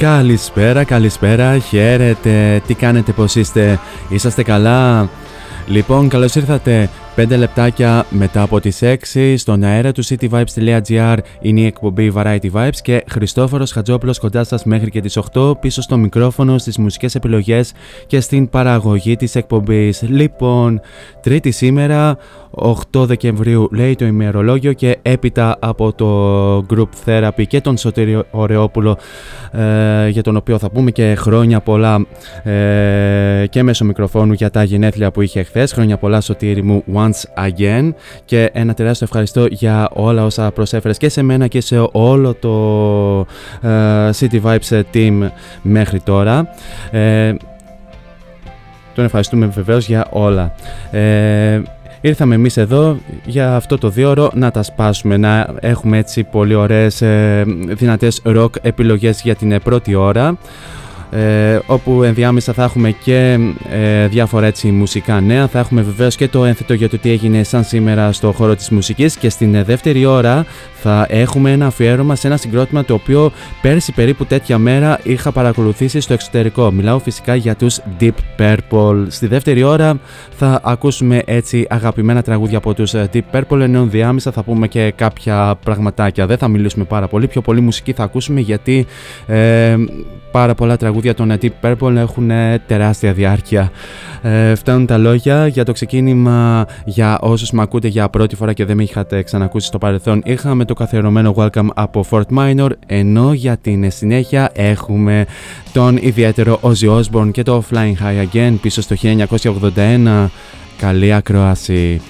Καλησπέρα, καλησπέρα, χαίρετε, τι κάνετε, πώς είστε, είσαστε καλά; Λοιπόν, καλώς ήρθατε 5 λεπτάκια μετά από τις 6 στον αέρα του cityvibes.gr είναι η εκπομπή Variety Vibes και Χριστόφορος Χατζόπουλος κοντά σας μέχρι και τις 8 πίσω στο μικρόφωνο, στις μουσικές επιλογές και στην παραγωγή της εκπομπής. Λοιπόν, τρίτη σήμερα, 8 Δεκεμβρίου λέει το ημερολόγιο και έπειτα από το Group Therapy και τον Σωτήριο Ωρεόπουλο ε, για τον οποίο θα πούμε και χρόνια πολλά ε, και μέσω μικροφόνου για τα γενέθλια που είχε χθες. Χρόνια πολλά Σωτήρι μου once again και ένα τεράστιο ευχαριστώ για όλα όσα προσέφερες και σε μένα και σε όλο το ε, City Vibes team μέχρι τώρα. Ε, τον ευχαριστούμε βεβαίως για όλα. Ε, ήρθαμε εμείς εδώ για αυτό το δύο ώρο να τα σπάσουμε, να έχουμε έτσι πολύ ωραίες ε, δυνατές rock επιλογές για την ε, πρώτη ώρα ε, όπου ενδιάμεσα θα έχουμε και ε, διάφορα έτσι μουσικά νέα. Θα έχουμε βεβαίως και το ένθετο για το τι έγινε σαν σήμερα στο χώρο της μουσικής και στην ε, δεύτερη ώρα θα έχουμε ένα αφιέρωμα σε ένα συγκρότημα το οποίο πέρσι περίπου τέτοια μέρα είχα παρακολουθήσει στο εξωτερικό. Μιλάω φυσικά για τους Deep Purple. Στη δεύτερη ώρα θα ακούσουμε έτσι αγαπημένα τραγούδια από τους ε, Deep Purple ενώ διάμεσα θα πούμε και κάποια πραγματάκια. Δεν θα μιλήσουμε πάρα πολύ, πιο πολύ μουσική θα ακούσουμε γιατί ε, πάρα πολλά τραγούδια των Deep Purple έχουν τεράστια διάρκεια. Ε, φτάνουν τα λόγια για το ξεκίνημα για όσους με ακούτε για πρώτη φορά και δεν με είχατε ξανακούσει στο παρελθόν. Είχαμε το καθιερωμένο Welcome από Fort Minor ενώ για την συνέχεια έχουμε τον ιδιαίτερο Ozzy Osbourne και το Flying High Again πίσω στο 1981. Καλή ακρόαση.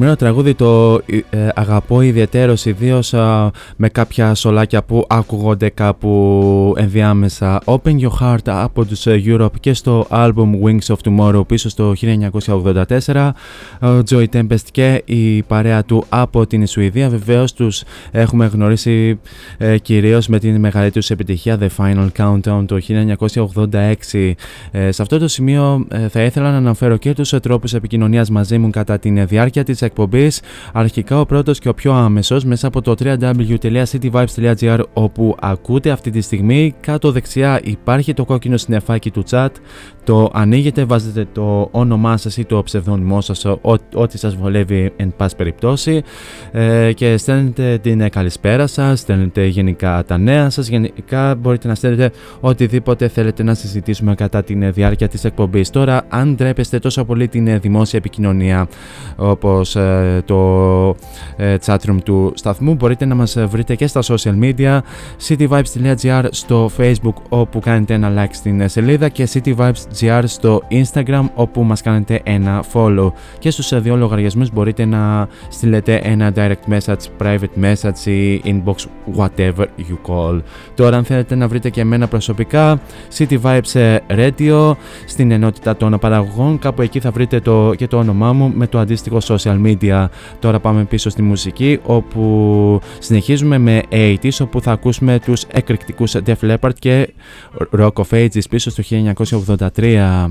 Το συγκεκριμένο τραγούδι το ε, αγαπώ ιδιαίτερος ιδίως με κάποια σολάκια που άκουγονται κάπου ενδιάμεσα. Open Your Heart από τους ε, Europe και στο album Wings of Tomorrow πίσω στο 1984. Ο Joy Tempest και η παρέα του από την Σουηδία. Βεβαίως τους έχουμε γνωρίσει ε, κυρίως με την μεγαλύτερη τους επιτυχία The Final Countdown το 1986. Ε, σε αυτό το σημείο ε, θα ήθελα να αναφέρω και τους τρόπους επικοινωνίας μαζί μου κατά την διάρκεια διάρκεια της εκπομπής. Αρχικά ο πρώτος και ο πιο άμεσος μέσα από το www.cityvibes.gr όπου ακούτε αυτή τη στιγμή. Κάτω δεξιά υπάρχει το κόκκινο συνεφάκι του chat. Το ανοίγετε, βάζετε το όνομά σας ή το ψευδόνυμό σας, ό,τι σας βολεύει εν πάση περιπτώσει ε, και στέλνετε την καλησπέρα σας, στέλνετε γενικά τα νέα σας. Γενικά μπορείτε να στέλνετε οτιδήποτε θέλετε να συζητήσουμε κατά τη διάρκεια της εκπομπής. Τώρα, αν ντρέπεστε τόσο πολύ την δημόσια επικοινωνία, όπως το chatroom του σταθμού. Μπορείτε να μας βρείτε και στα social media cityvibes.gr στο facebook όπου κάνετε ένα like στην σελίδα και cityvibes.gr στο instagram όπου μας κάνετε ένα follow και στους δύο λογαριασμούς μπορείτε να στείλετε ένα direct message, private message ή inbox whatever you call. Τώρα αν θέλετε να βρείτε και εμένα προσωπικά City Vibes Radio στην ενότητα των παραγωγών κάπου εκεί θα βρείτε το, και το όνομά μου με το αντίστοιχο social media. Τώρα πάμε πίσω στη μουσική όπου συνεχίζουμε με 80's όπου θα ακούσουμε τους εκρηκτικούς Def Leppard και Rock of Ages πίσω στο 1983.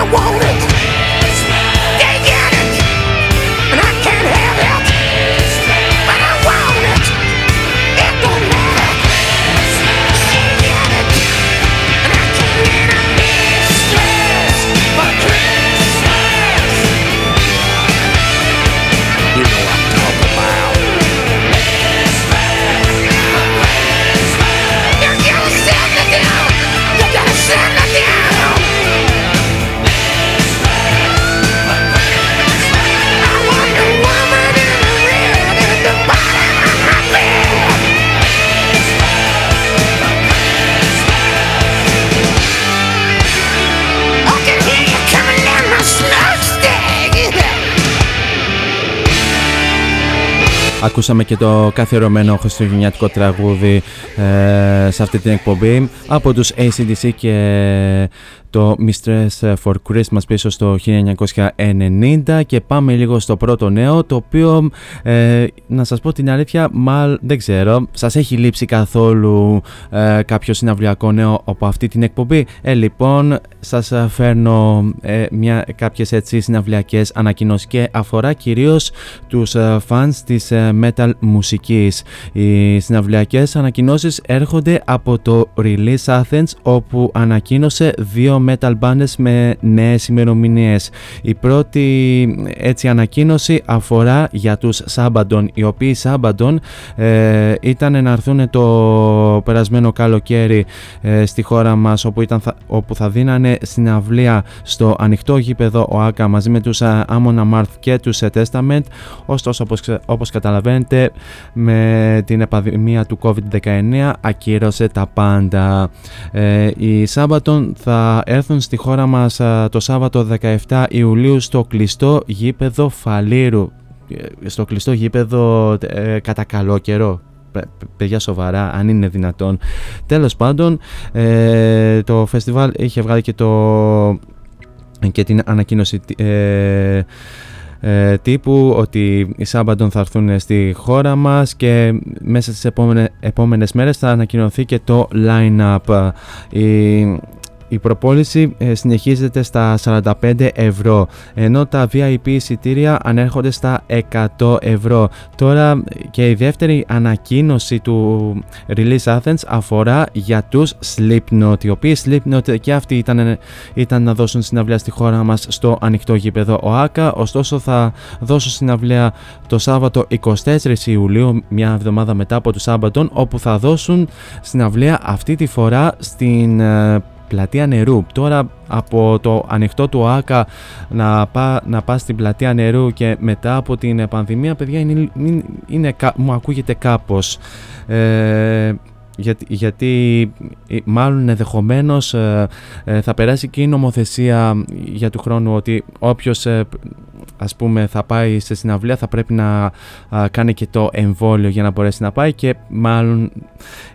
I want it. Ακούσαμε και το καθιερωμένο χριστουγεννιάτικο τραγούδι ε, σε αυτή την εκπομπή από τους ACDC και το Mistress for Christmas πίσω στο 1990 και πάμε λίγο στο πρώτο νέο το οποίο ε, να σας πω την αλήθεια μάλλον δεν ξέρω σας έχει λείψει καθόλου ε, κάποιο συναυλιακό νέο από αυτή την εκπομπή; Ε λοιπόν σας φέρνω ε, μια, κάποιες έτσι συναυλιακές ανακοινώσεις και αφορά κυρίως τους ε, fans της ε, metal μουσικής. Οι συναυλιακές ανακοινώσεις έρχονται από το Release Athens όπου ανακοίνωσε δύο metal bands με νέες ημερομηνίες. Η πρώτη έτσι ανακοίνωση αφορά για τους Sabaton, οι οποίοι Sabaton ε, ήταν να έρθουν το περασμένο καλοκαίρι ε, στη χώρα μας όπου, ήταν, όπου θα δίνανε συναυλία στο ανοιχτό γήπεδο ΟΑΚΑ μαζί με τους ε, Amon Amarth και τους Testament ωστόσο όπως, όπως καταλαβαίνετε με την επαδημία του COVID-19 ακύρωσε τα πάντα. Ε, οι Sabaton θα έρθουν στη χώρα μας το Σάββατο 17 Ιουλίου στο κλειστό γήπεδο Φαλήρου. Ε, στο κλειστό γήπεδο ε, κατά καλό καιρό. Παιδιά σοβαρά, αν είναι δυνατόν. Τέλος πάντων, ε, το φεστιβάλ είχε βγάλει και, το, και την ανακοίνωση ε, ε, τύπου ότι οι Σάμπαντον θα έρθουν στη χώρα μας και μέσα στις επόμενες, επόμενες μέρες θα ανακοινωθεί και το line-up. Η, η προπόληση ε, συνεχίζεται στα 45 ευρώ ενώ τα VIP εισιτήρια ανέρχονται στα 100 ευρώ. Τώρα και η δεύτερη ανακοίνωση του Release Athens αφορά για τους Slipknot οι οποίοι Slipknot και αυτοί ήταν, ήταν να δώσουν συναυλία στη χώρα μας στο ανοιχτό γήπεδο ΟΑΚΑ ωστόσο θα δώσουν συναυλία το Σάββατο 24 Ιουλίου μια εβδομάδα μετά από του Σάββατον όπου θα δώσουν συναυλία αυτή τη φορά στην ε, πλατεία νερού. Τώρα από το ανοιχτό του ΆΚΑ να, πά, να πας στην πλατεία νερού και μετά από την πανδημία, παιδιά, είναι, είναι, μου ακούγεται κάπως. Ε, γιατί, γιατί μάλλον ενδεχομένως ε, ε, θα περάσει και η νομοθεσία για του χρόνου ότι όποιος ε, ας πούμε θα πάει σε συναυλία θα πρέπει να κάνει και το εμβόλιο για να μπορέσει να πάει και μάλλον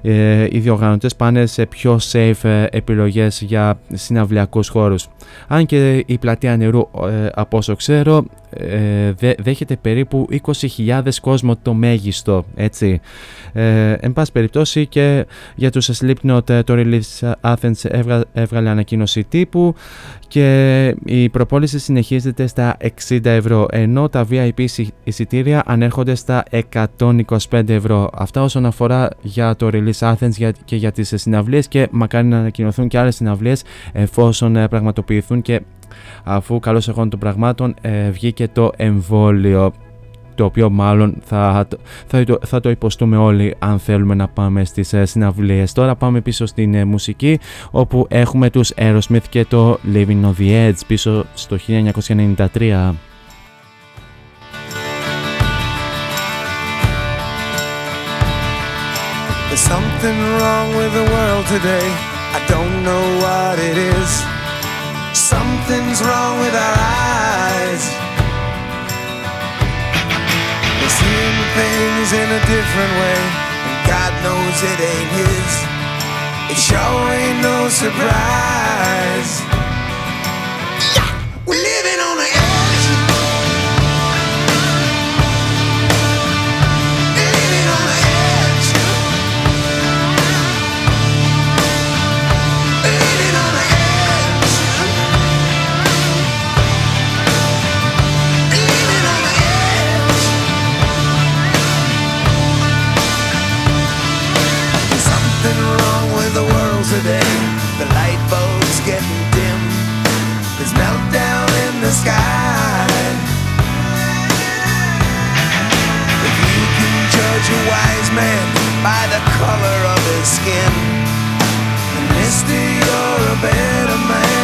ε, οι διοργανωτές πάνε σε πιο safe ε, επιλογές για συναυλιακούς χώρους. Αν και η πλατεία νερού ε, από όσο ξέρω ε, δέχεται περίπου 20.000 κόσμο το μέγιστο έτσι. Ε, εν πάση περιπτώσει και για τους Slipknot το Release Athens έβγαλε ανακοίνωση τύπου και η προπόληση συνεχίζεται στα 60 ευρώ ενώ τα VIP εισιτήρια ανέρχονται στα 125 ευρώ. Αυτά όσον αφορά για το Release Athens και για τις συναυλίες και μακάρι να ανακοινωθούν και άλλες συναυλίες εφόσον ε, πραγματοποιηθούν και αφού καλώς εγώ των πραγμάτων ε, βγήκε το εμβόλιο το οποίο μάλλον θα, θα, θα, το υποστούμε όλοι αν θέλουμε να πάμε στις ε, συναυλίες. Τώρα πάμε πίσω στην ε, μουσική όπου έχουμε τους Aerosmith και το Living on the Edge πίσω στο 1993. There's something wrong with the world today. I don't know what it is. Something's wrong with our eyes. Seeing things in a different way, and God knows it ain't His. It sure ain't no surprise. Sky. If you can judge a wise man by the color of his skin, then mister, you're a better man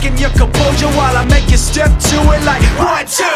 checking your composure while I make you step to it like one, two.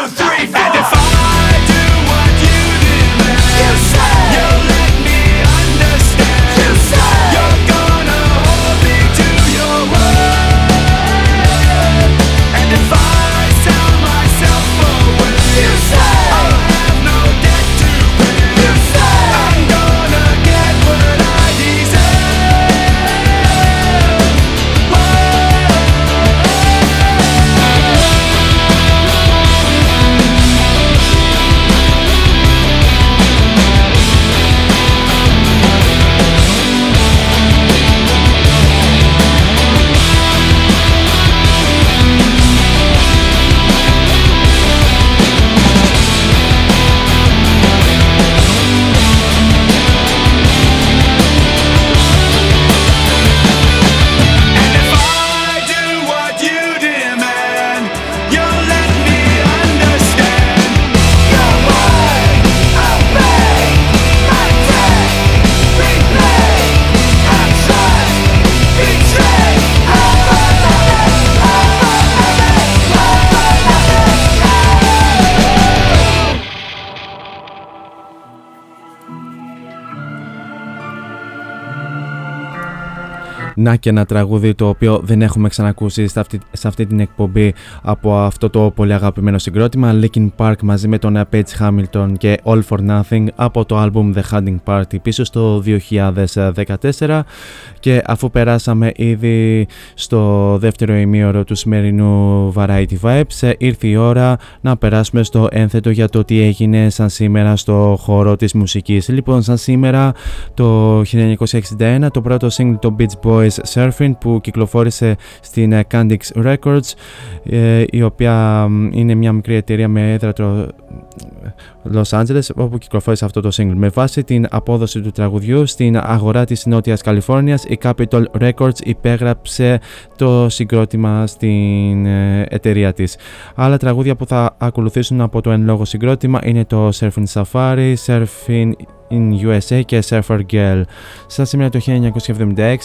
Να και ένα τραγούδι το οποίο δεν έχουμε ξανακούσει σε αυτή, σε αυτή την εκπομπή από αυτό το πολύ αγαπημένο συγκρότημα Linkin Park μαζί με τον Page Hamilton και All For Nothing από το album The Hunting Party πίσω στο 2014 και αφού περάσαμε ήδη στο δεύτερο ημίωρο του σημερινού Variety Vibes ήρθε η ώρα να περάσουμε στο ένθετο για το τι έγινε σαν σήμερα στο χώρο της μουσικής. Λοιπόν, σαν σήμερα το 1961 το πρώτο single των Beach Boys Surfing που κυκλοφόρησε στην Candix Records ε, η οποία είναι μια μικρή εταιρεία με έδρα Los Angeles όπου κυκλοφόρησε αυτό το single. Με βάση την απόδοση του τραγουδιού στην αγορά της Νότιας Καλιφόρνιας η Capitol Records υπέγραψε το συγκρότημα στην ε, εταιρεία της. Άλλα τραγούδια που θα ακολουθήσουν από το εν λόγω συγκρότημα είναι το Surfing Safari, Surfing in USA και Surfer Girl. Σαν σήμερα το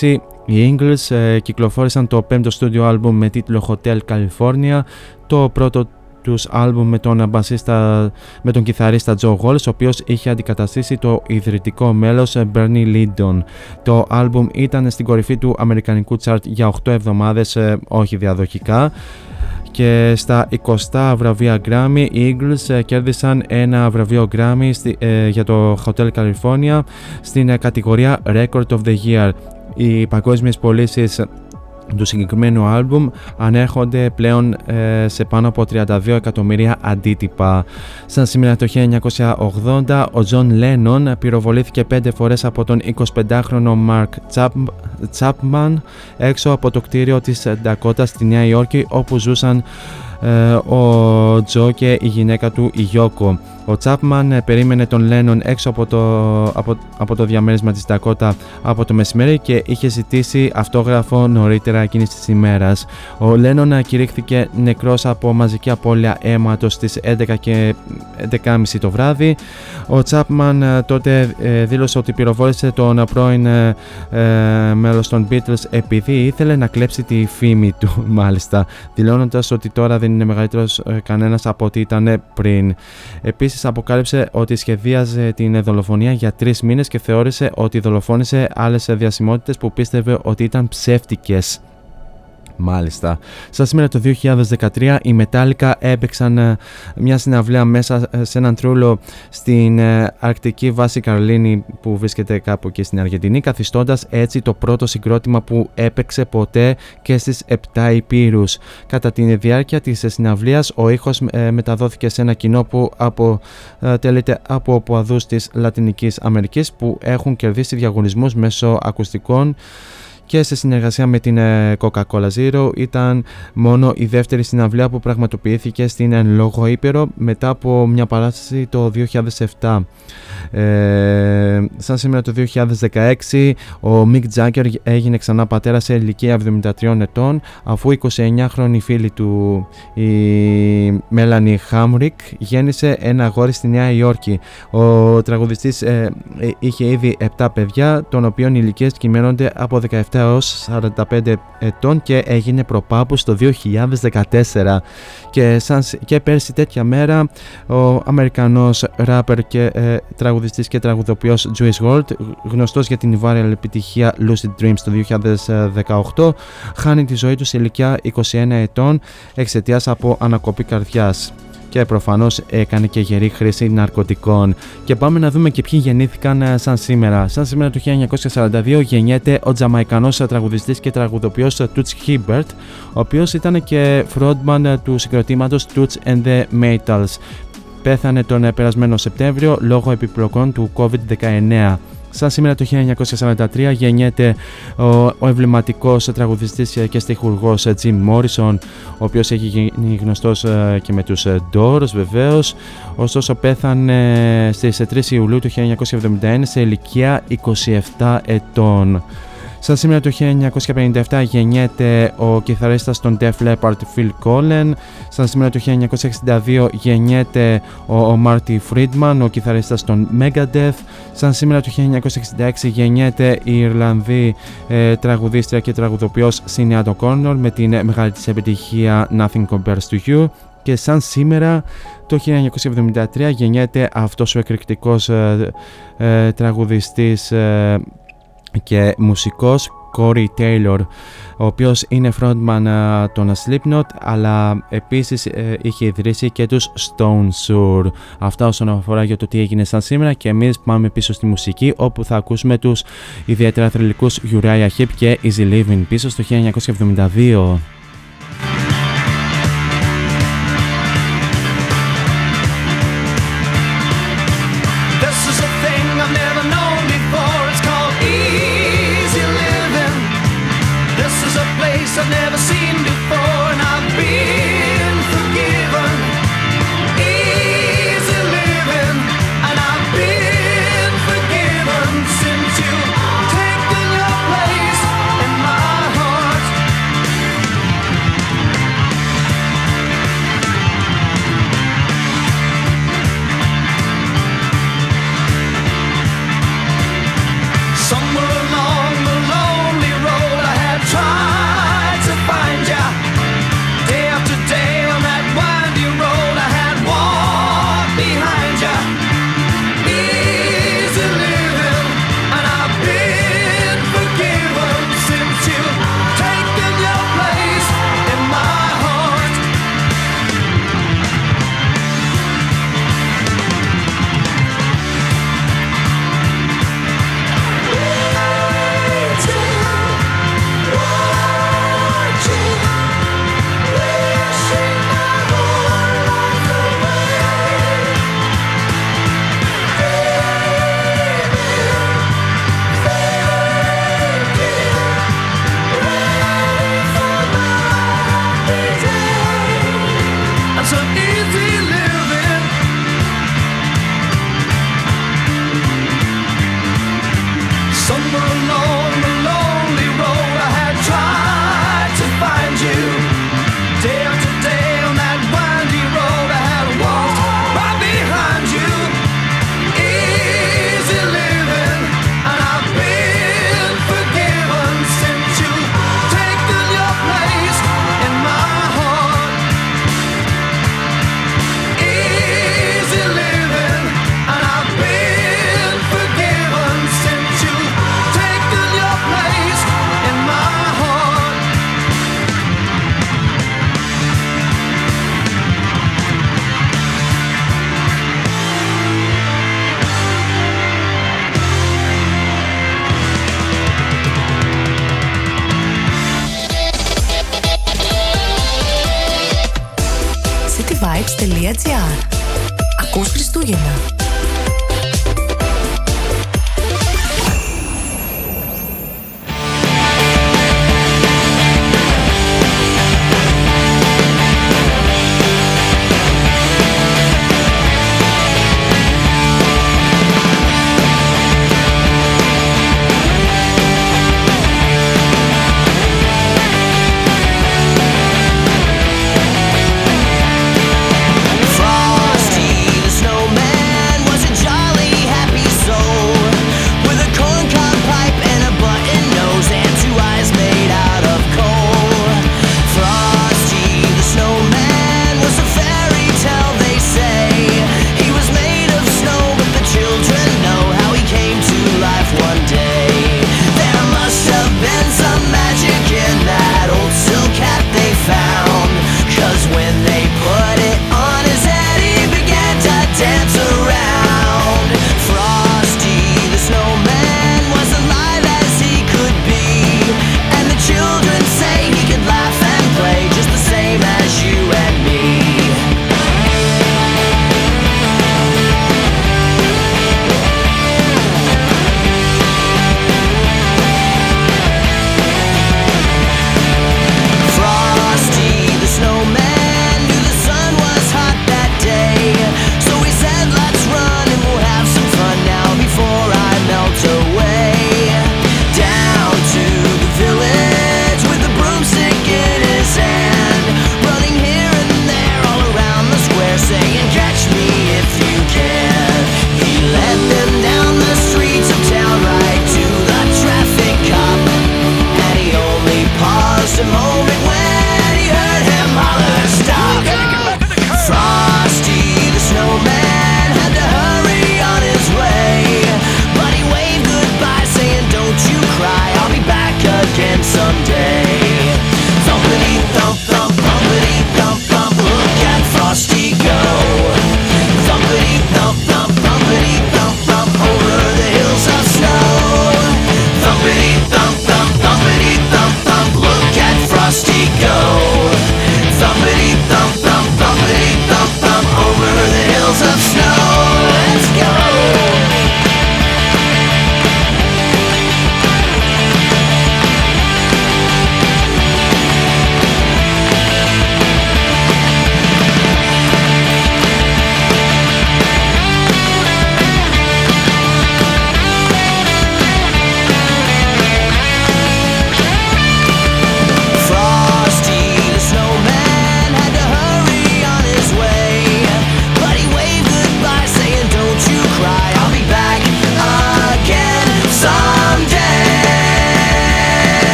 1976 οι Eagles ε, κυκλοφόρησαν το πέμπτο studio album με τίτλο Hotel California, το πρώτο τους άλμπουμ με τον μπασίστα, με τον κιθαρίστα Joe Walsh, ο οποίος είχε αντικαταστήσει το ιδρυτικό μέλος Bernie Lindon. Το άλμπουμ ήταν στην κορυφή του αμερικανικού chart για 8 εβδομάδες, ε, όχι διαδοχικά και στα 20 βραβεία Grammy οι Eagles ε, κέρδισαν ένα βραβείο Grammy ε, για το Hotel California στην κατηγορία Record of the Year. Οι παγκόσμιες πωλήσεις του συγκεκριμένου άλμπουμ ανέρχονται πλέον ε, σε πάνω από 32 εκατομμύρια αντίτυπα. Σαν σήμερα το 1980, ο Τζον Λένον πυροβολήθηκε πέντε φορές από τον 25χρονο Μαρκ Τσάπμαν έξω από το κτίριο της Ντακότας στη Νέα Υόρκη όπου ζούσαν ε, ο Τζο και η γυναίκα του η Γιώκο. Ο Τσάπμαν ε, περίμενε τον Λένον έξω από το, από, από το διαμέρισμα της Ντακότα από το μεσημέρι και είχε ζητήσει αυτόγραφο νωρίτερα εκείνης της ημέρας. Ο Λένον κηρύχθηκε νεκρός από μαζική απώλεια αίματος στις 11 και 11.30 το βράδυ. Ο Τσάπμαν ε, τότε δήλωσε ότι πυροβόλησε τον πρώην ε, μέλος των Beatles επειδή ήθελε να κλέψει τη φήμη του μάλιστα, δηλώνοντας ότι τώρα δεν είναι μεγαλύτερος κανένας από ό,τι ήταν πριν. Επίσης αποκάλυψε ότι σχεδίαζε την δολοφονία για τρεις μήνες και θεώρησε ότι δολοφόνησε άλλες διασημότητες που πίστευε ότι ήταν ψεύτικες. Μάλιστα. Σαν σήμερα το 2013 οι Metallica έπαιξαν ε, μια συναυλία μέσα ε, σε έναν τρούλο στην ε, αρκτική βάση Καρλίνη που βρίσκεται κάπου και στην Αργεντινή καθιστώντας έτσι το πρώτο συγκρότημα που έπαιξε ποτέ και στις 7 υπήρους. Κατά τη διάρκεια της συναυλίας ο ήχος μεταδόθηκε σε ένα κοινό που αποτελείται από αποαδούς της Λατινικής Αμερικής που έχουν κερδίσει διαγωνισμούς μέσω ακουστικών και σε συνεργασία με την ε, Coca-Cola Zero ήταν μόνο η δεύτερη συναυλία που πραγματοποιήθηκε στην εν λόγω Ήπειρο μετά από μια παράσταση το 2007. Ε, σαν σήμερα το 2016 ο Mick Jagger έγινε ξανά πατέρα σε ηλικία 73 ετών αφού 29χρονη φίλη του η Melanie Hamrick γέννησε ένα αγόρι στη Νέα Υόρκη. Ο τραγουδιστής ε, είχε ήδη 7 παιδιά των οποίων οι ηλικίες κυμαίνονται από 17 έως 45 ετών και έγινε προπάπους το 2014 και, σαν, και πέρσι τέτοια μέρα ο Αμερικανός ράπερ και ε, τραγουδιστής και τραγουδοποιός Juice WRLD γνωστός για την viral επιτυχία Lucid Dreams το 2018 χάνει τη ζωή του σε ηλικία 21 ετών εξαιτίας από ανακοπή καρδιάς και προφανώς έκανε και γερή χρήση ναρκωτικών. Και πάμε να δούμε και ποιοι γεννήθηκαν ε, σαν σήμερα. Σαν σήμερα το 1942 γεννιέται ο Τζαμαϊκανός τραγουδιστής και τραγουδοποιός Toots Hibbert, ο οποίος ήταν και frontman του συγκροτήματος Toots and the Maytals. Πέθανε τον ε, περασμένο Σεπτέμβριο λόγω επιπλοκών του COVID-19. Σαν σήμερα το 1943 γεννιέται ο, ο εμβληματικός τραγουδιστής και στιχουργός Jim Morrison, ο οποίος έχει γίνει γνωστός ε, και με τους ε, Doors βεβαίως, ωστόσο πέθανε στις 3 Ιουλίου του 1971 σε ηλικία 27 ετών. Σαν σήμερα το 1957 γεννιέται ο κιθαρίστας των Def Leppard Phil Collen. Σαν σήμερα το 1962 γεννιέται ο Marty Friedman, ο κιθαρίστας των Megadeth. Σαν σήμερα το 1966 γεννιέται η Ιρλανδή ε, τραγουδίστρια και τραγουδοποιός Sinead O'Connor με την μεγάλη της επιτυχία Nothing Compares to You. Και σαν σήμερα το 1973 γεννιέται αυτός ο εκρηκτικός ε, ε, τραγουδιστής ε, και μουσικός Corey Taylor ο οποίος είναι frontman uh, των Slipknot αλλά επίσης uh, είχε ιδρύσει και τους Stone Sour. Αυτά όσον αφορά για το τι έγινε σαν σήμερα και εμείς πάμε πίσω στη μουσική όπου θα ακούσουμε τους ιδιαίτερα θρηλυκούς Uriah Heep και Easy Living πίσω στο 1972.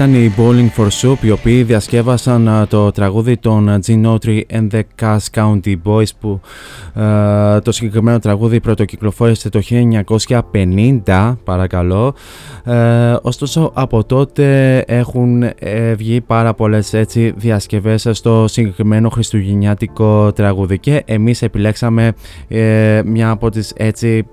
Ήταν οι Bowling for Soup οι οποίοι διασκεύασαν το τραγούδι των Gene Autry and the Cash County Boys που το συγκεκριμένο τραγούδι πρωτοκυκλοφόρησε το 1950 παρακαλώ ε, ωστόσο από τότε έχουν ε, βγει πάρα πολλές έτσι διασκευές στο συγκεκριμένο χριστουγεννιάτικο τραγούδι και εμείς επιλέξαμε ε, μια από τις έτσι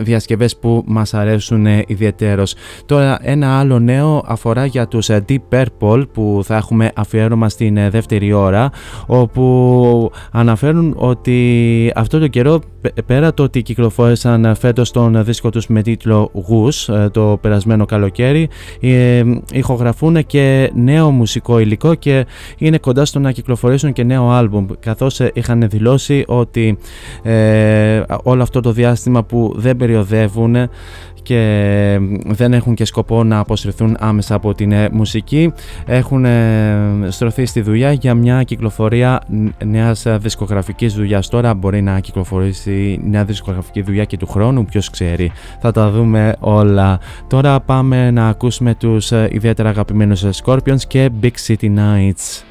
διασκευές που μας αρέσουν ιδιαίτερος. Τώρα ένα άλλο νέο αφορά για τους Deep Purple που θα έχουμε αφιέρωμα στην δεύτερη ώρα όπου αναφέρουν ότι αυτό το καιρό πέρα το ότι κυκλοφόρησαν φέτος τον δίσκο τους με τίτλο Goose το περασμένο καλοκαίρι ε, ηχογραφούν και νέο μουσικό υλικό και είναι κοντά στο να κυκλοφορήσουν και νέο άλμπουμ καθώς ε, είχαν δηλώσει ότι ε, όλο αυτό το διάστημα που δεν περιοδεύουν και δεν έχουν και σκοπό να αποσυρθούν άμεσα από την ε, μουσική. Έχουν ε, στρωθεί στη δουλειά για μια κυκλοφορία νέας δισκογραφικής δουλειάς. Τώρα μπορεί να κυκλοφορήσει νέα δισκογραφική δουλειά και του χρόνου ποιος ξέρει. Θα τα δούμε όλα. Τώρα πάμε να ακούσουμε τους ε, ιδιαίτερα αγαπημένους Scorpions και Big City Nights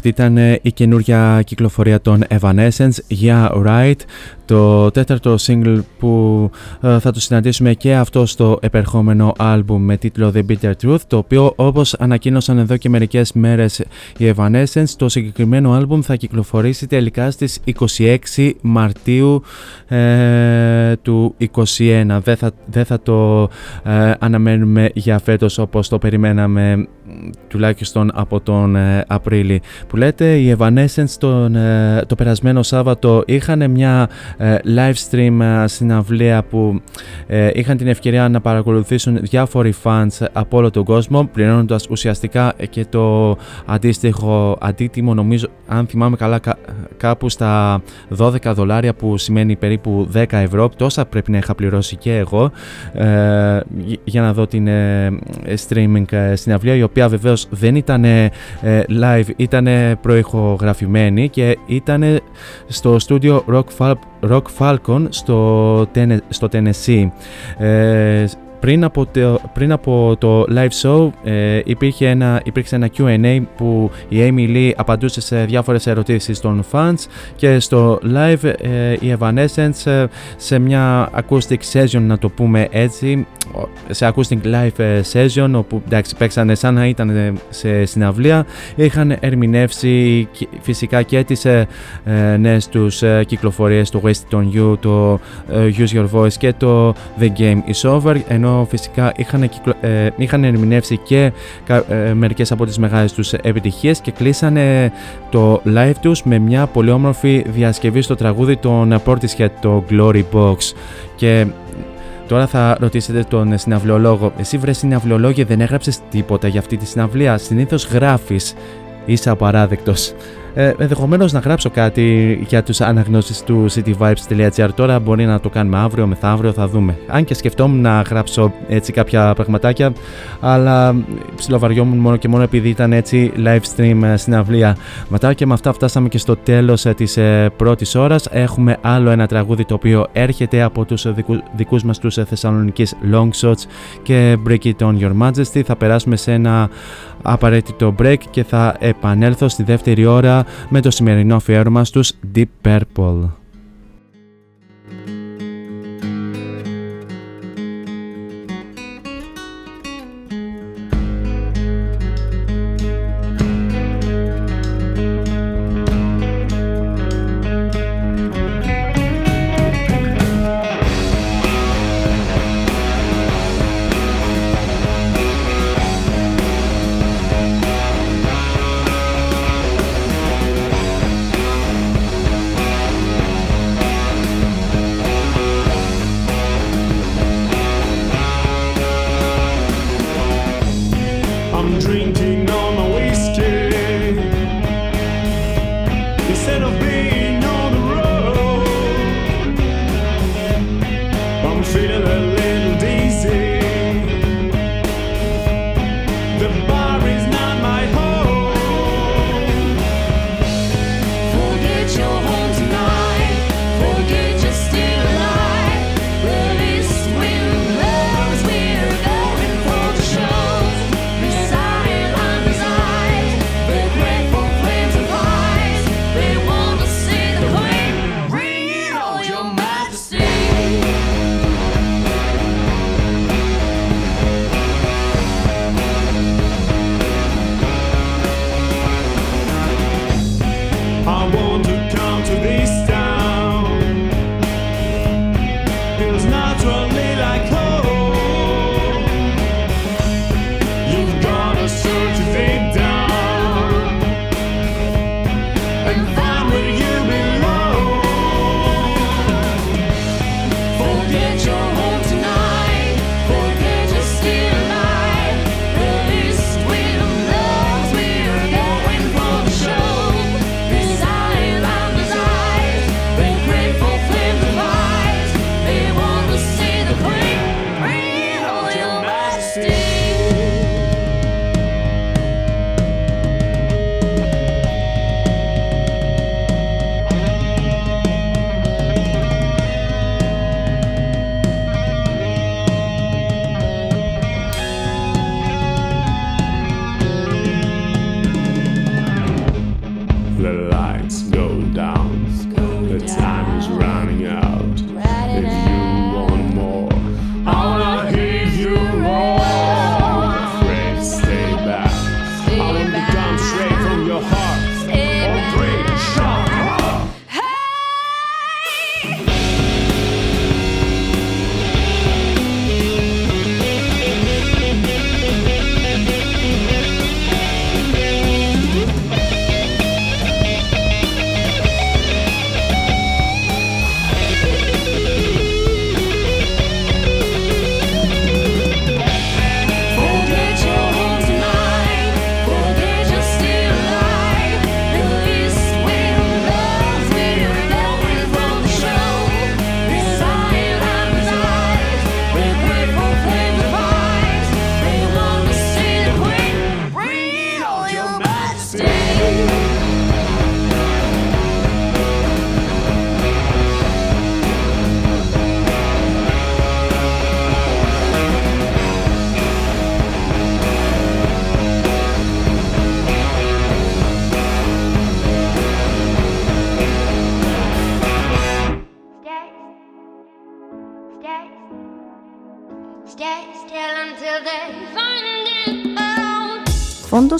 Αυτή ήταν ε, η καινούργια κυκλοφορία των Evanescence για Right, το τέταρτο single που ε, θα το συναντήσουμε και αυτό στο επερχόμενο άλμπουμ με τίτλο The Bitter Truth, το οποίο όπως ανακοίνωσαν εδώ και μερικές μέρες οι Evanescence, το συγκεκριμένο άλμπουμ θα κυκλοφορήσει τελικά στις 26 Μαρτίου ε, του 2021. Δεν θα, δεν θα το ε, αναμένουμε για φέτος όπως το περιμέναμε τουλάχιστον από τον ε, Απρίλη. Που λέτε, οι Evanescence τον, ε, το περασμένο Σάββατο είχαν μια ε, live stream ε, συναυλία που είχαν την ευκαιρία να παρακολουθήσουν διάφοροι fans από όλο τον κόσμο, πληρώνοντας ουσιαστικά και το αντίστοιχο αντίτιμο, νομίζω, αν θυμάμαι καλά, κά, κάπου στα 12 δολάρια που σημαίνει περίπου 10 ευρώ. Τόσα πρέπει να είχα πληρώσει και εγώ για να δω την streaming συναυλία, η οποία βεβαίως δεν ήταν live, ήταν προηχογραφημένη και ήταν στο στούντιο Rock, Fal- Rock Falcon στο, στο Tennessee. Ε, πριν από, το, πριν από το live show ε, υπήρχε ένα, υπήρξε ένα Q&A που η Amy Lee απαντούσε σε διάφορες ερωτήσεις των fans και στο live ε, η Evanescence σε μια acoustic session να το πούμε έτσι σε acoustic live session όπου εντάξει παίξανε σαν να ήταν σε συναυλία. Είχαν ερμηνεύσει φυσικά και τις ε, νέες τους κυκλοφορίες το Waste on You, το Use Your Voice και το The Game Is Over ενώ φυσικά είχαν, κυκλο, είχαν ερμηνεύσει και μερικές από τις μεγάλες τους επιτυχίες και κλείσανε το live τους με μια πολύ όμορφη διασκευή στο τραγούδι των Portishead, το Glory Box. Και Τώρα θα ρωτήσετε τον συναυλιολόγο. Εσύ βρε συναυλιολόγε δεν έγραψες τίποτα για αυτή τη συναυλία; Συνήθως γράφεις. Είσαι απαράδεκτος. Ε, Ενδεχομένως να γράψω κάτι για τους αναγνώσεις του cityvibes.gr. Τώρα μπορεί να το κάνουμε αύριο, μεθαύριο, θα δούμε. Αν και σκεφτόμουν να γράψω έτσι κάποια πραγματάκια, αλλά ψιλοβαριόμουν μόνο και μόνο επειδή ήταν έτσι live stream ε, συναυλία. Μετά και με αυτά φτάσαμε και στο τέλος ε, της ε, πρώτης ώρας. Έχουμε άλλο ένα τραγούδι το οποίο έρχεται από τους δικούς μας τους Θεσσαλονίκη Long Shots και Break It On Your Majesty. Θα περάσουμε σε ένα απαραίτητο break και θα επανέλθω στη δεύτερη ώρα με το σημερινό αφιέρωμα στους Deep Purple.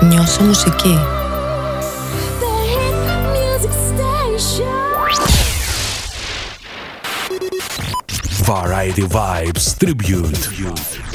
Νιώσε μουσική. Variety Vibes Tribute.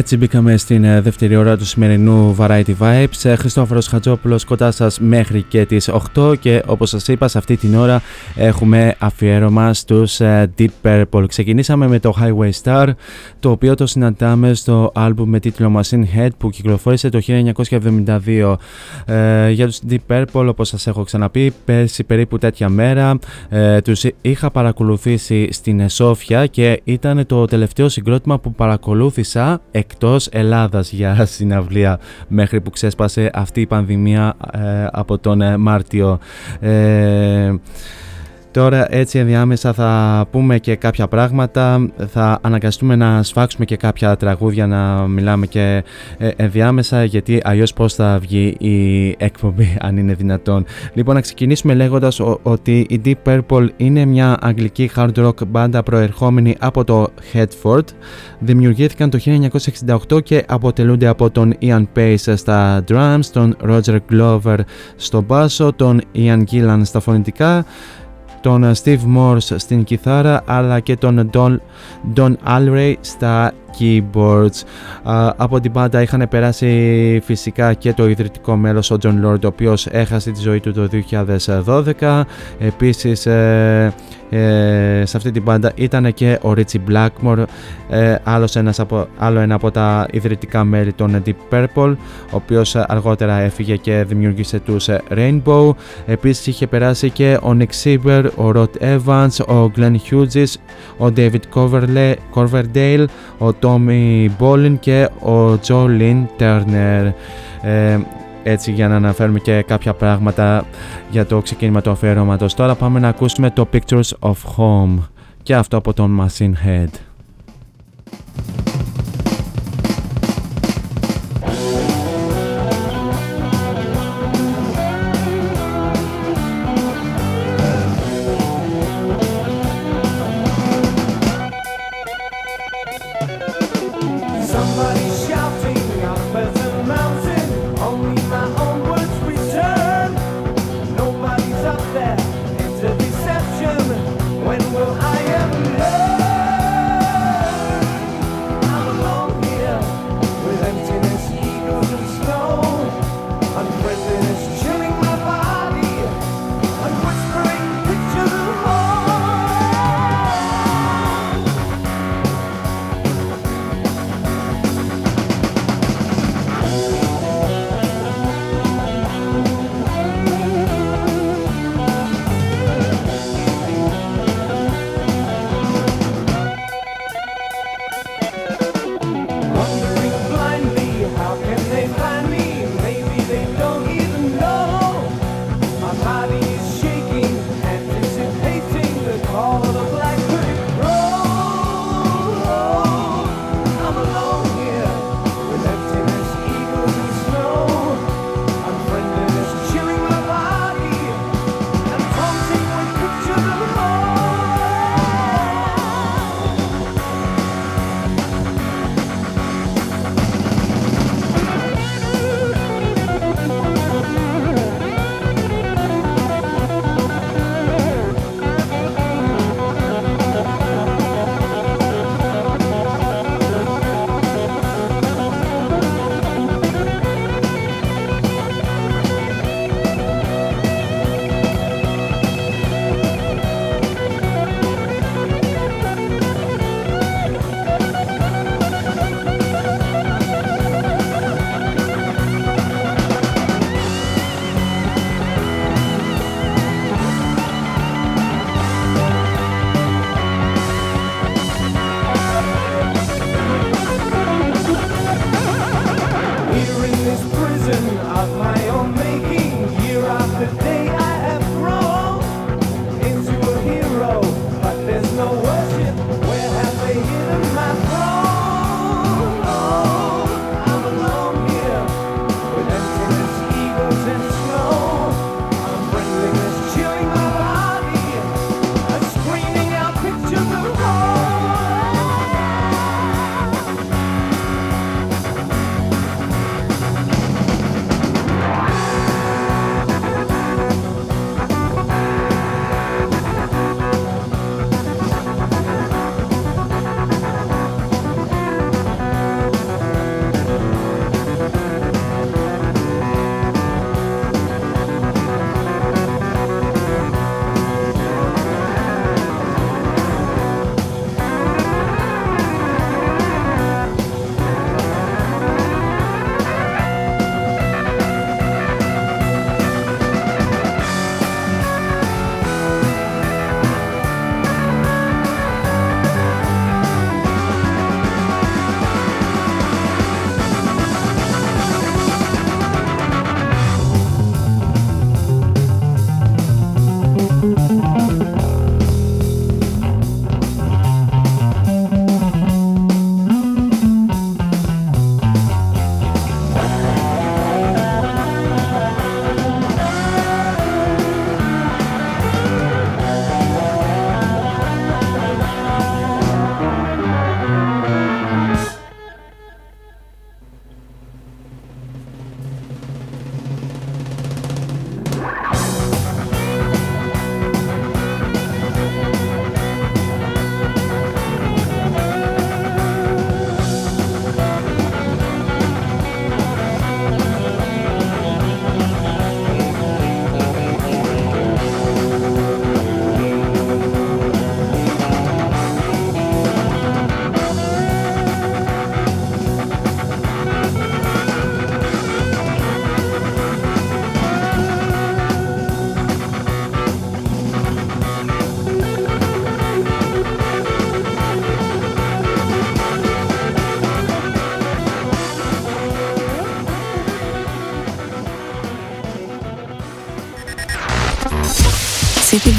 Έτσι μπήκαμε στην ε, δεύτερη ώρα του σημερινού Variety Vibes. Ε, Χριστόφορος Χατζόπουλος κοντά σας μέχρι και τις 8 και όπως σας είπα σε αυτή την ώρα έχουμε αφιέρωμα στους ε, Deep Purple. Ξεκινήσαμε με το Highway Star το οποίο το συναντάμε στο άλμπουμ με τίτλο Machine Head που κυκλοφόρησε το 1972. Ε, για τους Deep Purple όπως σας έχω ξαναπεί πέρσι περίπου τέτοια μέρα ε, τους είχα παρακολουθήσει στην Σόφια και ήταν το τελευταίο συγκρότημα που παρακολούθησα εκτός Ελλάδας για συναυλία μέχρι που ξέσπασε αυτή η πανδημία ε, από τον ε, Μάρτιο. Ε, Τώρα έτσι ενδιάμεσα θα πούμε και κάποια πράγματα, θα αναγκαστούμε να σφάξουμε και κάποια τραγούδια να μιλάμε και ε, ενδιάμεσα γιατί αλλιώς πώς θα βγει η εκπομπή αν είναι δυνατόν. Λοιπόν να ξεκινήσουμε λέγοντας ότι η Deep Purple είναι μια αγγλική hard rock μπάντα προερχόμενη από το Headford. Δημιουργήθηκαν το 1968 και αποτελούνται από τον Ian Pace στα drums, τον Roger Glover στο μπάσο, τον Ian Gillan στα φωνητικά, τον Steve Morse στην κιθάρα αλλά και τον Don, Don Alray στα keyboards. από την πάντα είχαν περάσει φυσικά και το ιδρυτικό μέλος ο John Lord ο οποίος έχασε τη ζωή του το 2012. Επίσης ε, ε, σε αυτή την πάντα ήταν και ο Richie Blackmore, ε, άλλος ένας από, άλλο ένα από τα ιδρυτικά μέλη των Deep Purple, ο οποίος αργότερα έφυγε και δημιούργησε τους Rainbow. Επίσης είχε περάσει και ο Nick Sieber, ο Rod Evans, ο Glenn Hughes, ο David Coverdale, ο Tommy Bolin και ο Jolene Turner. Ε, έτσι για να αναφέρουμε και κάποια πράγματα για το ξεκίνημα του αφιερώματος. Τώρα πάμε να ακούσουμε το Pictures of Home και αυτό από τον Machine Head.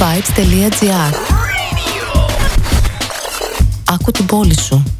cityvibes.gr Άκου την πόλη σου.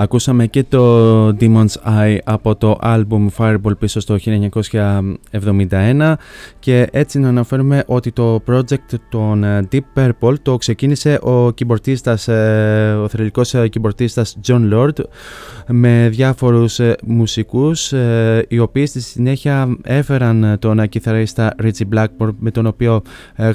Ακούσαμε και το Demon's Eye από το album Fireball πίσω στο 1971 και έτσι να αναφέρουμε ότι το project των ε, Deep Purple το ξεκίνησε ο κυμπορτίστας, ε, ο θρελικός κυμπορτίστας John Lord με διάφορους μουσικούς οι οποίοι στη συνέχεια έφεραν τον κιθαρίστα Richie Blackmore με τον οποίο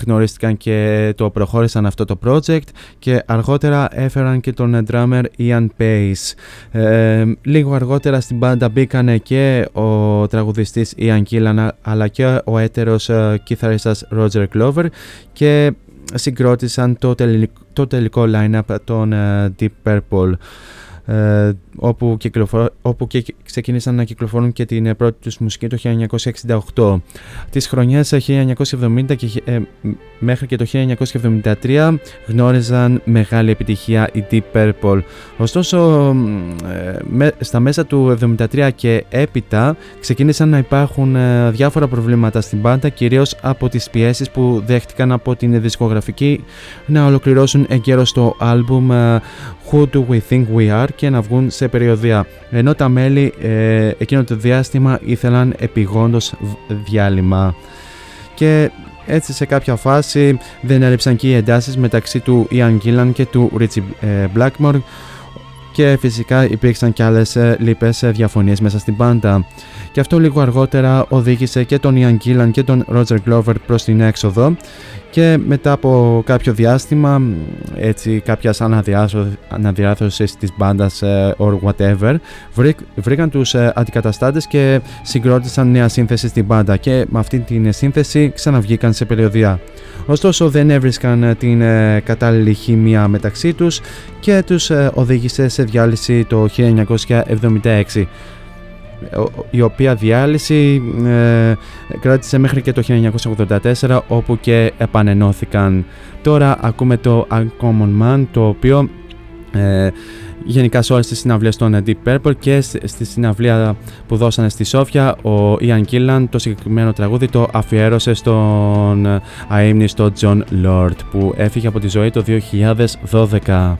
γνωρίστηκαν και το προχώρησαν αυτό το project και αργότερα έφεραν και τον drummer Ian Pace. Ε, λίγο αργότερα στην μπάντα μπήκαν και ο τραγουδιστής Ian Gillan αλλά και ο έτερος uh, κιθαρίστας Roger Glover και συγκρότησαν το τελικό, το τελικό line-up των uh, Deep Purple. Ε, όπου, όπου και ξεκίνησαν να κυκλοφορούν και την πρώτη τους μουσική το 1968. Τις χρονιές 1970 και, ε, μέχρι και το 1973 γνώριζαν μεγάλη επιτυχία η Deep Purple. Ωστόσο, ε, στα μέσα του 1973 και έπειτα ξεκίνησαν να υπάρχουν ε, διάφορα προβλήματα στην πάντα, κυρίως από τις πιέσεις που δέχτηκαν από την δισκογραφική να ολοκληρώσουν εγκαίρως το άλμπουμ Who Do We Think We Are και να βγουν σε περιοδία. Ενώ τα μέλη ε, εκείνο το διάστημα ήθελαν επιγόντως διάλειμμα. Και έτσι σε κάποια φάση δεν έλειψαν και οι εντάσεις μεταξύ του Ian Gillan και του Richie ε, Blackmore και φυσικά υπήρξαν και άλλες ε, λίπες διαφωνίες μέσα στην πάντα. Και αυτό λίγο αργότερα οδήγησε και τον Ian Gillan και τον Roger Glover προς την έξοδο και μετά από κάποιο διάστημα έτσι κάποιας αναδιάρθρωσης της μπάντας ε, or whatever βρήκαν τους ε, αντικαταστάτες και συγκρότησαν νέα σύνθεση στην μπάντα και με αυτή την σύνθεση ξαναβγήκαν σε περιοδία. Ωστόσο δεν έβρισκαν ε, την κατάλληλη χημία μεταξύ τους και τους οδήγησε σε διάλυση το 1976 η οποία διάλυση ε, κράτησε μέχρι και το 1984 όπου και επανενώθηκαν. Τώρα ακούμε το Uncommon Man το οποίο ε, γενικά σε όλες τις συναυλίες των Deep Purple και στη συναυλία που δώσανε στη Σόφια ο Ian Gillan το συγκεκριμένο τραγούδι το αφιέρωσε στον αείμνηστο John Lord που έφυγε από τη ζωή το 2012.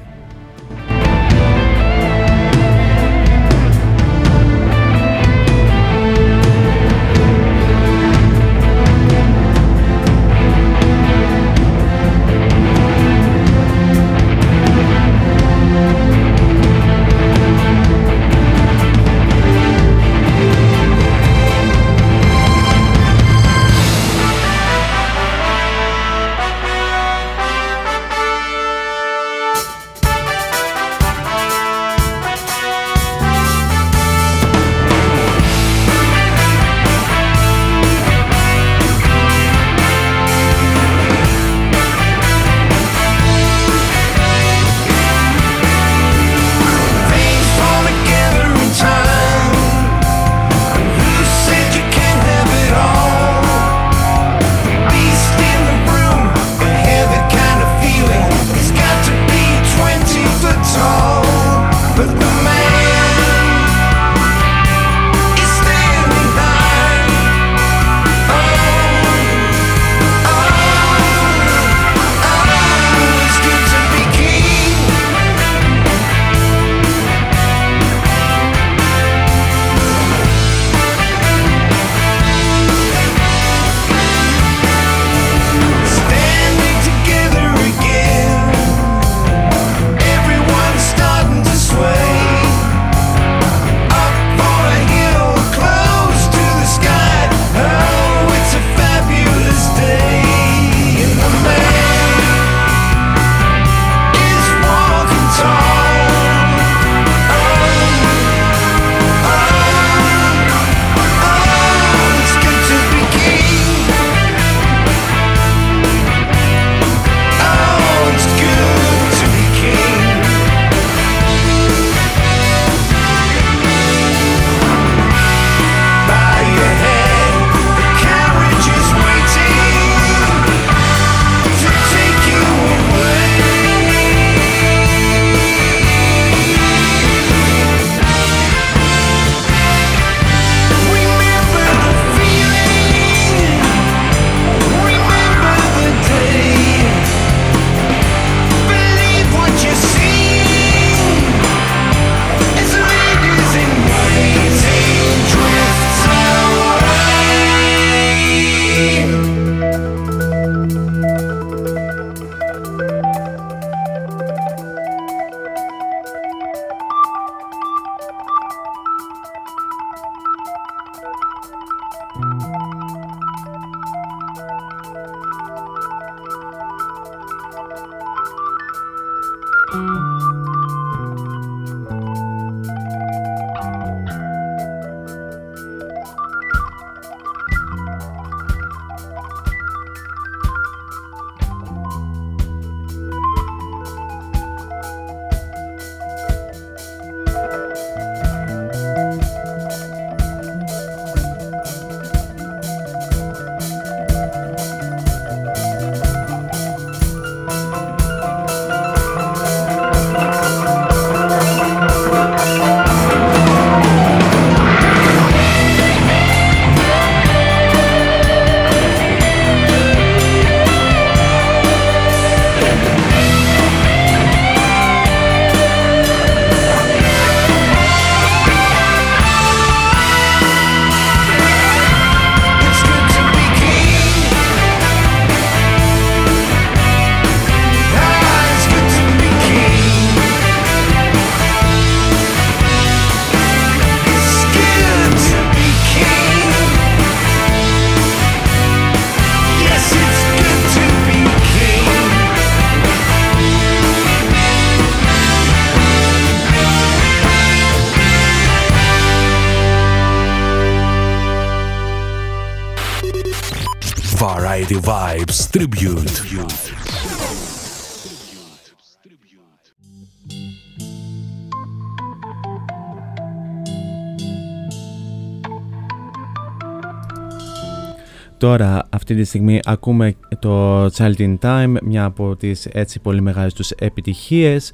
Αυτή τη στιγμή ακούμε το Child in Time, μια από τις έτσι πολύ μεγάλες τους επιτυχίες.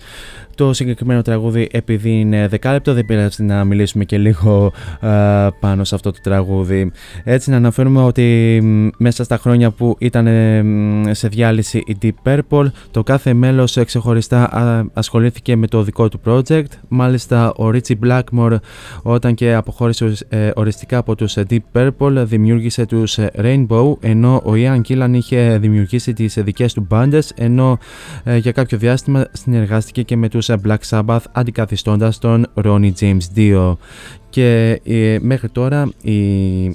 Το συγκεκριμένο τραγούδι επειδή είναι δεκάλεπτο δεν πειράζει να μιλήσουμε και λίγο πάνω σε αυτό το τραγούδι. Έτσι να αναφέρουμε ότι μέσα στα χρόνια που ήταν σε διάλυση η Deep Purple το κάθε μέλος ξεχωριστά ασχολήθηκε με το δικό του project. Μάλιστα ο Richie Blackmore όταν και αποχώρησε ε, οριστικά από τους Deep Purple δημιούργησε τους Rainbow ενώ ο Ian Gillan είχε δημιουργήσει τις δικές του μπάντες ενώ ε, για κάποιο διάστημα συνεργάστηκε και με τους Black Sabbath αντικαθιστώντας τον Ronnie James Dio και ε, μέχρι τώρα οι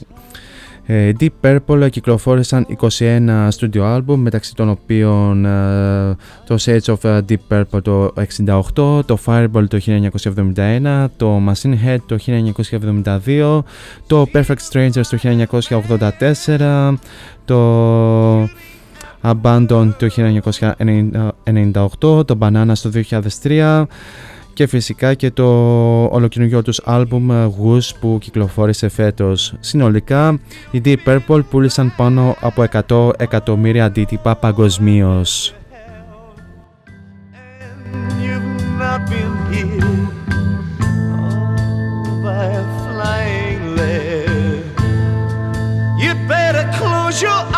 ε, Deep Purple κυκλοφόρησαν 21 studio album μεταξύ των οποίων ε, το Shades of Deep Purple το 68, το Fireball το 1971, το Machine Head το 1972, το Perfect Strangers το 1984, το Abandon το 1998, το Bananas το 2003 και φυσικά και το ολοκαινούργιο τους άλμπουμ ε, Goose που κυκλοφόρησε φέτος. Συνολικά οι Deep Purple πούλησαν πάνω από 100 εκατομμύρια αντίτυπα παγκοσμίως. your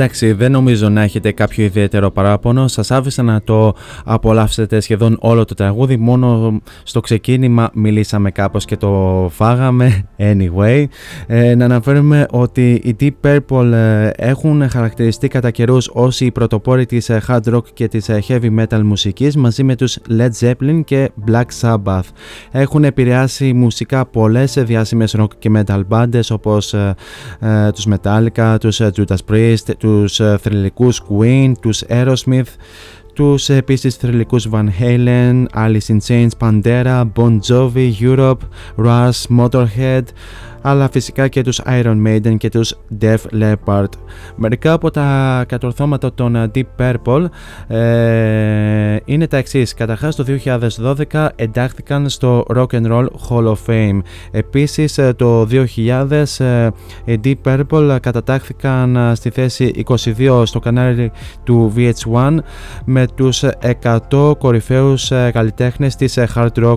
Εντάξει, δεν νομίζω να έχετε κάποιο ιδιαίτερο παράπονο. Σας άφησα να το απολαύσετε σχεδόν όλο το τραγούδι. Μόνο στο ξεκίνημα μιλήσαμε κάπως και το φάγαμε. Anyway, ε, να αναφέρουμε ότι οι Deep Purple ε, έχουν χαρακτηριστεί κατά καιρούς ως οι πρωτοπόροι της ε, hard rock και της ε, heavy metal μουσικής μαζί με τους Led Zeppelin και Black Sabbath. Έχουν επηρεάσει μουσικά πολλές διάσημες rock και metal bands όπως ε, τους Metallica, τους Judas Priest, τους ε, θρηλυκούς Queen, τους Aerosmith, τους επίσης θρηλυκούς Van Halen, Alice in Chains, Pantera, Bon Jovi, Europe, Rush, Motorhead, αλλά φυσικά και τους Iron Maiden και τους Def Leppard. Mερικά από τα κατορθώματα των Deep Purple ε, είναι τα εξής. Καταρχάς το 2012 εντάχθηκαν στο Rock and Roll Hall of Fame. Επίσης ε, το 2000 ε, οι Deep Purple κατατάχθηκαν ε, στη θέση 22 στο κανάλι του VH1 με τους 100 κορυφαίους καλλιτέχνες της hard rock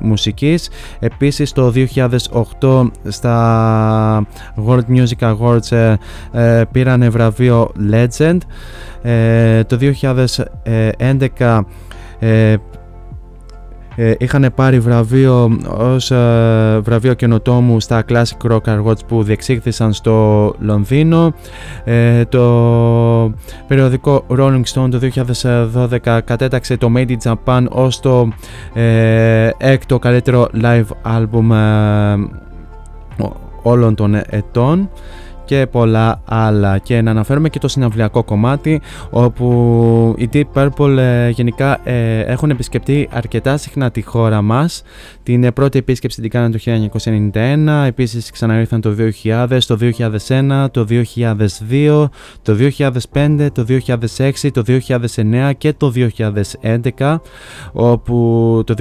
μουσικής. Επίσης το 2008 στα World Music Awards ε, ε, πήραν βραβείο Legend. Ε, το 2011 ε, είχαν πάρει βραβείο ως ε, βραβείο καινοτόμου στα Classic Rock Awards που διεξήχθησαν στο Λονδίνο. Ε, το περιοδικό Rolling Stone το 2012 κατέταξε το Made in Japan ως το έκτο καλύτερο live album όλων των ετών και πολλά άλλα. Και να αναφέρουμε και το συναυλιακό κομμάτι όπου οι Deep Purple ε, γενικά ε, έχουν επισκεπτεί αρκετά συχνά τη χώρα μας. Την πρώτη επίσκεψη την κάνανε το 1991, επίσης ξαναήρθαν το 2000, το 2001, το 2002, το 2005, το 2006, το 2009 και το 2011 όπου το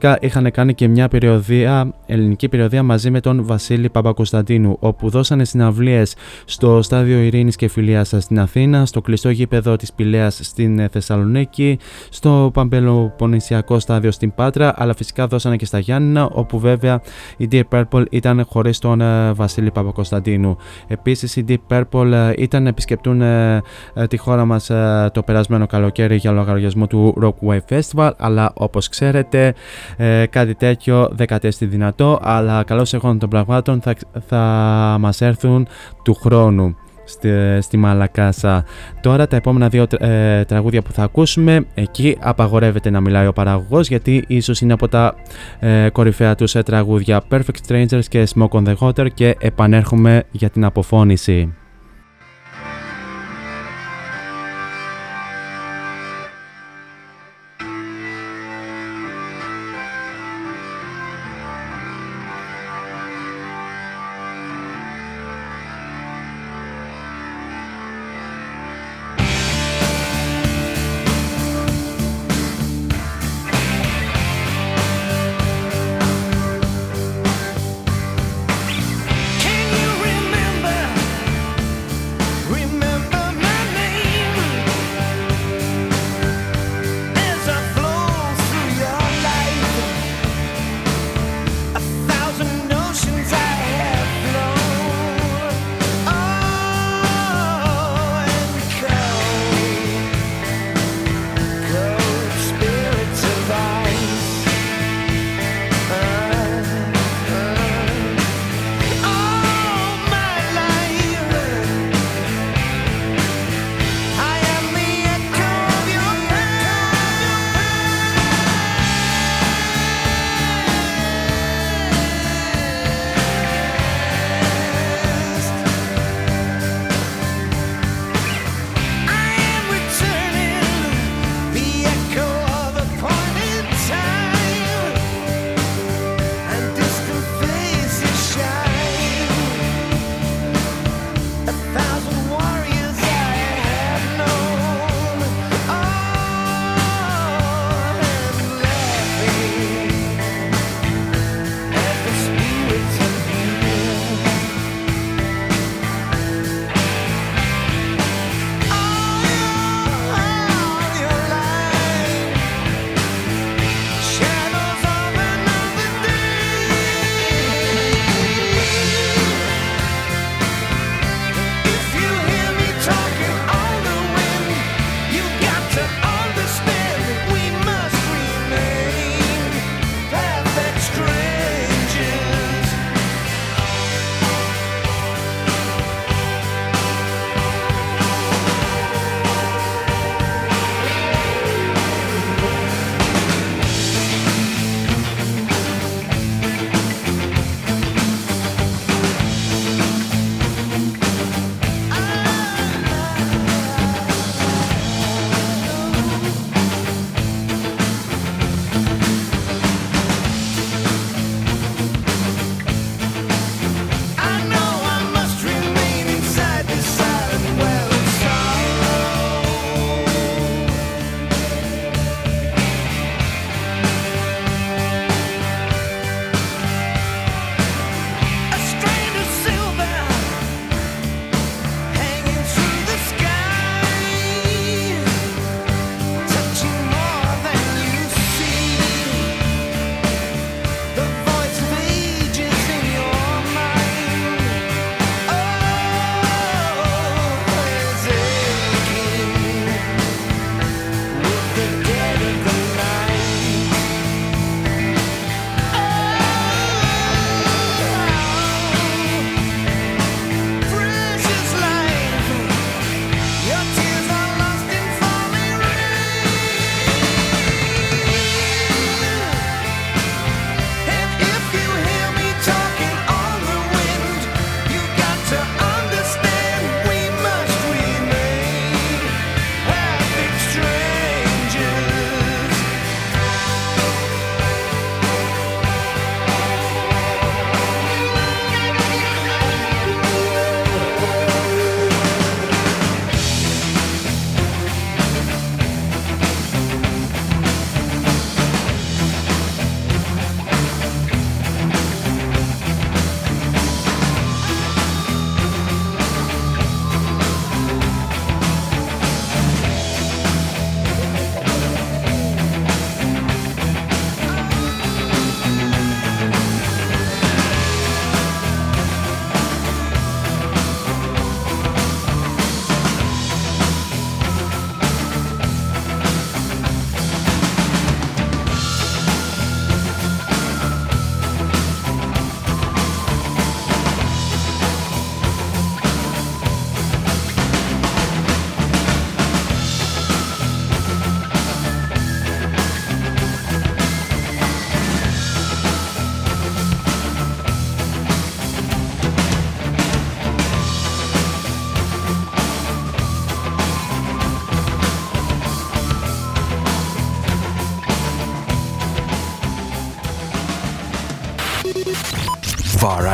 2011 είχαν κάνει και μια περιοδία, ελληνική περιοδία μαζί με τον Βασίλη Παπακοσταντίνου όπου δώσανε συναυλίες στο Στάδιο Ειρήνης και Φιλίας στην Αθήνα, στο κλειστό γήπεδο της Πηλέας στην Θεσσαλονίκη, στο Παμπελοποννησιακό Στάδιο στην Πάτρα αλλά φυσικά δώσανε και στα Γιάννηνα όπου βέβαια η Deep Purple ήταν χωρίς τον ε, Βασίλη Παπακοσταντίνου. Επίσης η Deep Purple ε, ήταν να επισκεπτούν ε, τη χώρα μας το περασμένο καλοκαίρι για λογαριασμό του Rockwave Festival αλλά όπως ξέρετε κάτι τέτοιο δεν κατέστη δυνατό αλλά καλώς εγώ των πραγμάτων θα, θα μας έρθουν του χρόνου στη, στη Μαλακάσα. Τώρα τα επόμενα δύο ε, τραγούδια που θα ακούσουμε, εκεί απαγορεύεται να μιλάει ο παραγωγός γιατί ίσως είναι από τα ε, κορυφαία τους ε, τραγούδια Perfect Strangers και Smoke on the Water και επανέρχομαι για την αποφώνηση.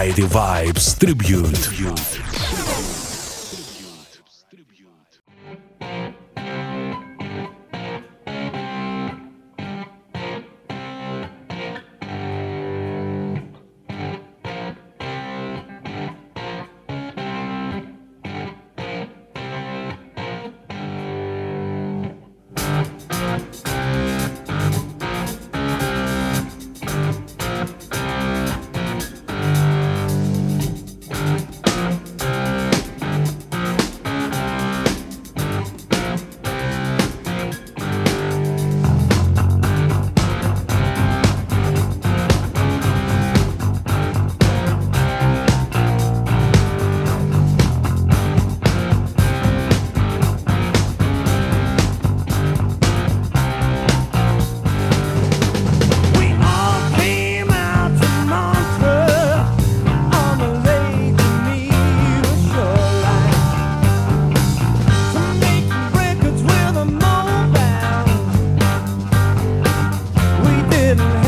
Variety Vibes Tribute. didn't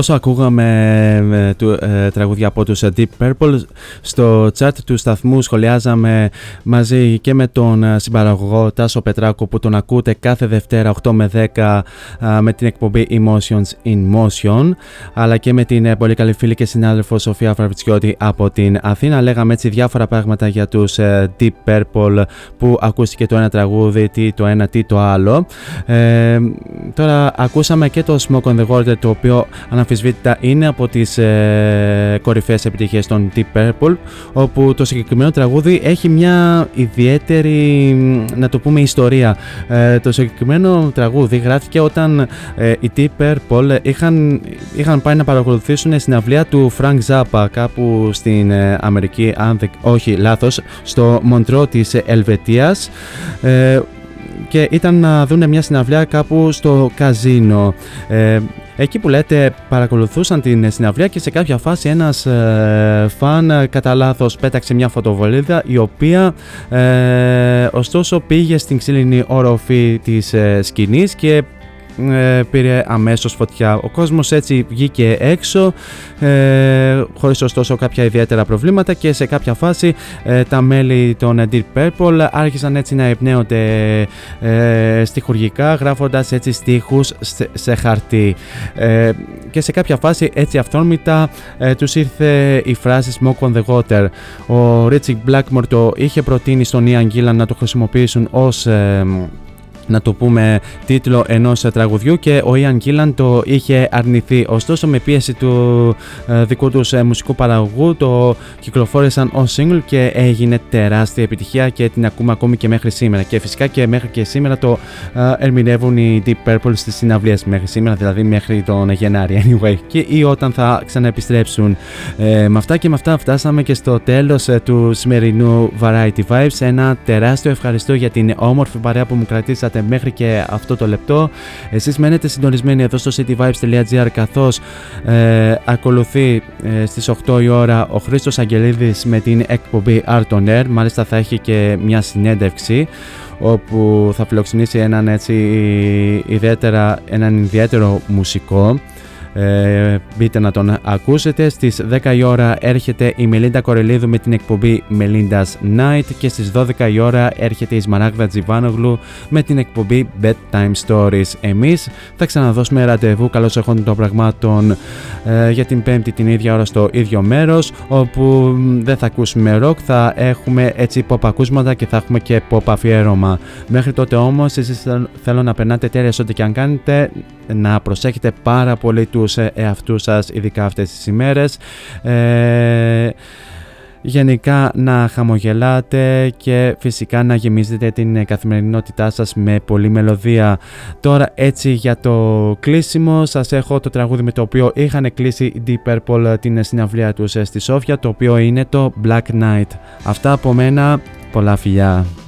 Όσο ακούγαμε ε, του, ε, τραγούδια από τους Deep Purple, στο chat του σταθμού σχολιάζαμε μαζί και με τον ε, συμπαραγωγό Τάσο Πετράκο που τον ακούτε κάθε Δευτέρα 8 με 10 ε, με την εκπομπή Emotions in Motion αλλά και με την ε, πολύ καλή φίλη και συνάδελφο Σοφία Φαρβιτσιώτη από την Αθήνα. Λέγαμε έτσι διάφορα πράγματα για τους ε, Deep Purple που ακούστηκε το ένα τραγούδι, τι το ένα, τι το άλλο. Ε, τώρα ακούσαμε και το Smoke on the Water το οποίο αναμφισβήτητα είναι από τις ε, κορυφαίες επιτυχίες των Deep Purple όπου το συγκεκριμένο τραγούδι έχει μια ιδιαίτερη να το πούμε ιστορία. Ε, το συγκεκριμένο τραγούδι γράφτηκε όταν ε, οι Deep Purple είχαν, είχαν πάει να παρακολουθήσουν συναυλία του Frank Zappa κάπου στην ε, Αμερική, αν δεν, όχι λάθος, στο Μοντρό της Ελβετίας ε, και ήταν να δουν μια συναυλία κάπου στο καζίνο. Ε, εκεί που λέτε παρακολουθούσαν την συναυλία και σε κάποια φάση ένας ε, φαν ε, κατά λάθος πέταξε μια φωτοβολίδα η οποία ε, ωστόσο πήγε στην ξύλινη όροφη της ε, σκηνής και ε, πήρε αμέσως φωτιά. Ο κόσμος έτσι βγήκε έξω ε, χωρίς ωστόσο κάποια ιδιαίτερα προβλήματα και σε κάποια φάση ε, τα μέλη των Deep Purple άρχισαν έτσι να εμπνέονται ε, στιχουργικά γράφοντας έτσι στίχους σε, σε χαρτί ε, και σε κάποια φάση έτσι αυθόρμητα ε, τους ήρθε η φράση Smoke on the Water. Ο Richie Blackmore το είχε προτείνει στον Ian Gillan να το χρησιμοποιήσουν ως ε, να το πούμε τίτλο ενός τραγουδιού και ο Ian Gillan το είχε αρνηθεί. Ωστόσο με πίεση του ε, δικού τους ε, μουσικού παραγωγού το κυκλοφόρησαν ως single και έγινε τεράστια επιτυχία και την ακούμε ακόμη και μέχρι σήμερα. Και φυσικά και μέχρι και σήμερα το ε, ερμηνεύουν οι Deep Purple στις συναυλίες μέχρι σήμερα, δηλαδή μέχρι τον Γενάρη anyway και ή όταν θα ξαναεπιστρέψουν. Ε, με αυτά και με αυτά φτάσαμε και στο τέλος ε, του σημερινού Variety Vibes. Ένα τεράστιο ευχαριστώ για την όμορφη παρέα που μου κρατήσατε μέχρι και αυτό το λεπτό. Εσείς μένετε συντονισμένοι εδώ στο cityvibes.gr καθώς ε, ακολουθεί ε, στις 8 η ώρα ο Χρήστος Αγγελίδης με την εκπομπή Art on Air. Μάλιστα θα έχει και μια συνέντευξη όπου θα φιλοξενήσει έναν έτσι ιδιαίτερα, έναν ιδιαίτερο μουσικό ε, μπείτε να τον ακούσετε. Στις 10 η ώρα έρχεται η Μελίντα Κορελίδου με την εκπομπή Melinda's Night και στις 12 η ώρα έρχεται η Σμαράγδα Τζιβάνογλου με την εκπομπή Bedtime Stories. Εμείς θα ξαναδώσουμε ραντεβού καλώς εχόντων των πραγμάτων ε, για την πέμπτη την ίδια ώρα στο ίδιο μέρος όπου δεν θα ακούσουμε rock, θα έχουμε έτσι pop ακούσματα και θα έχουμε και pop αφιέρωμα. Μέχρι τότε όμως εσείς θέλω να περνάτε τέλεια ό,τι και αν κάνετε να προσέχετε πάρα πολύ τους εαυτούς σας ειδικά αυτές τις ημέρες ε, γενικά να χαμογελάτε και φυσικά να γεμίζετε την καθημερινότητά σας με πολλή μελωδία. Τώρα έτσι για το κλείσιμο σας έχω το τραγούδι με το οποίο είχαν κλείσει Deep Purple την συναυλία τους στη Σόφια το οποίο είναι το Black Knight. Αυτά από μένα, πολλά φιλιά.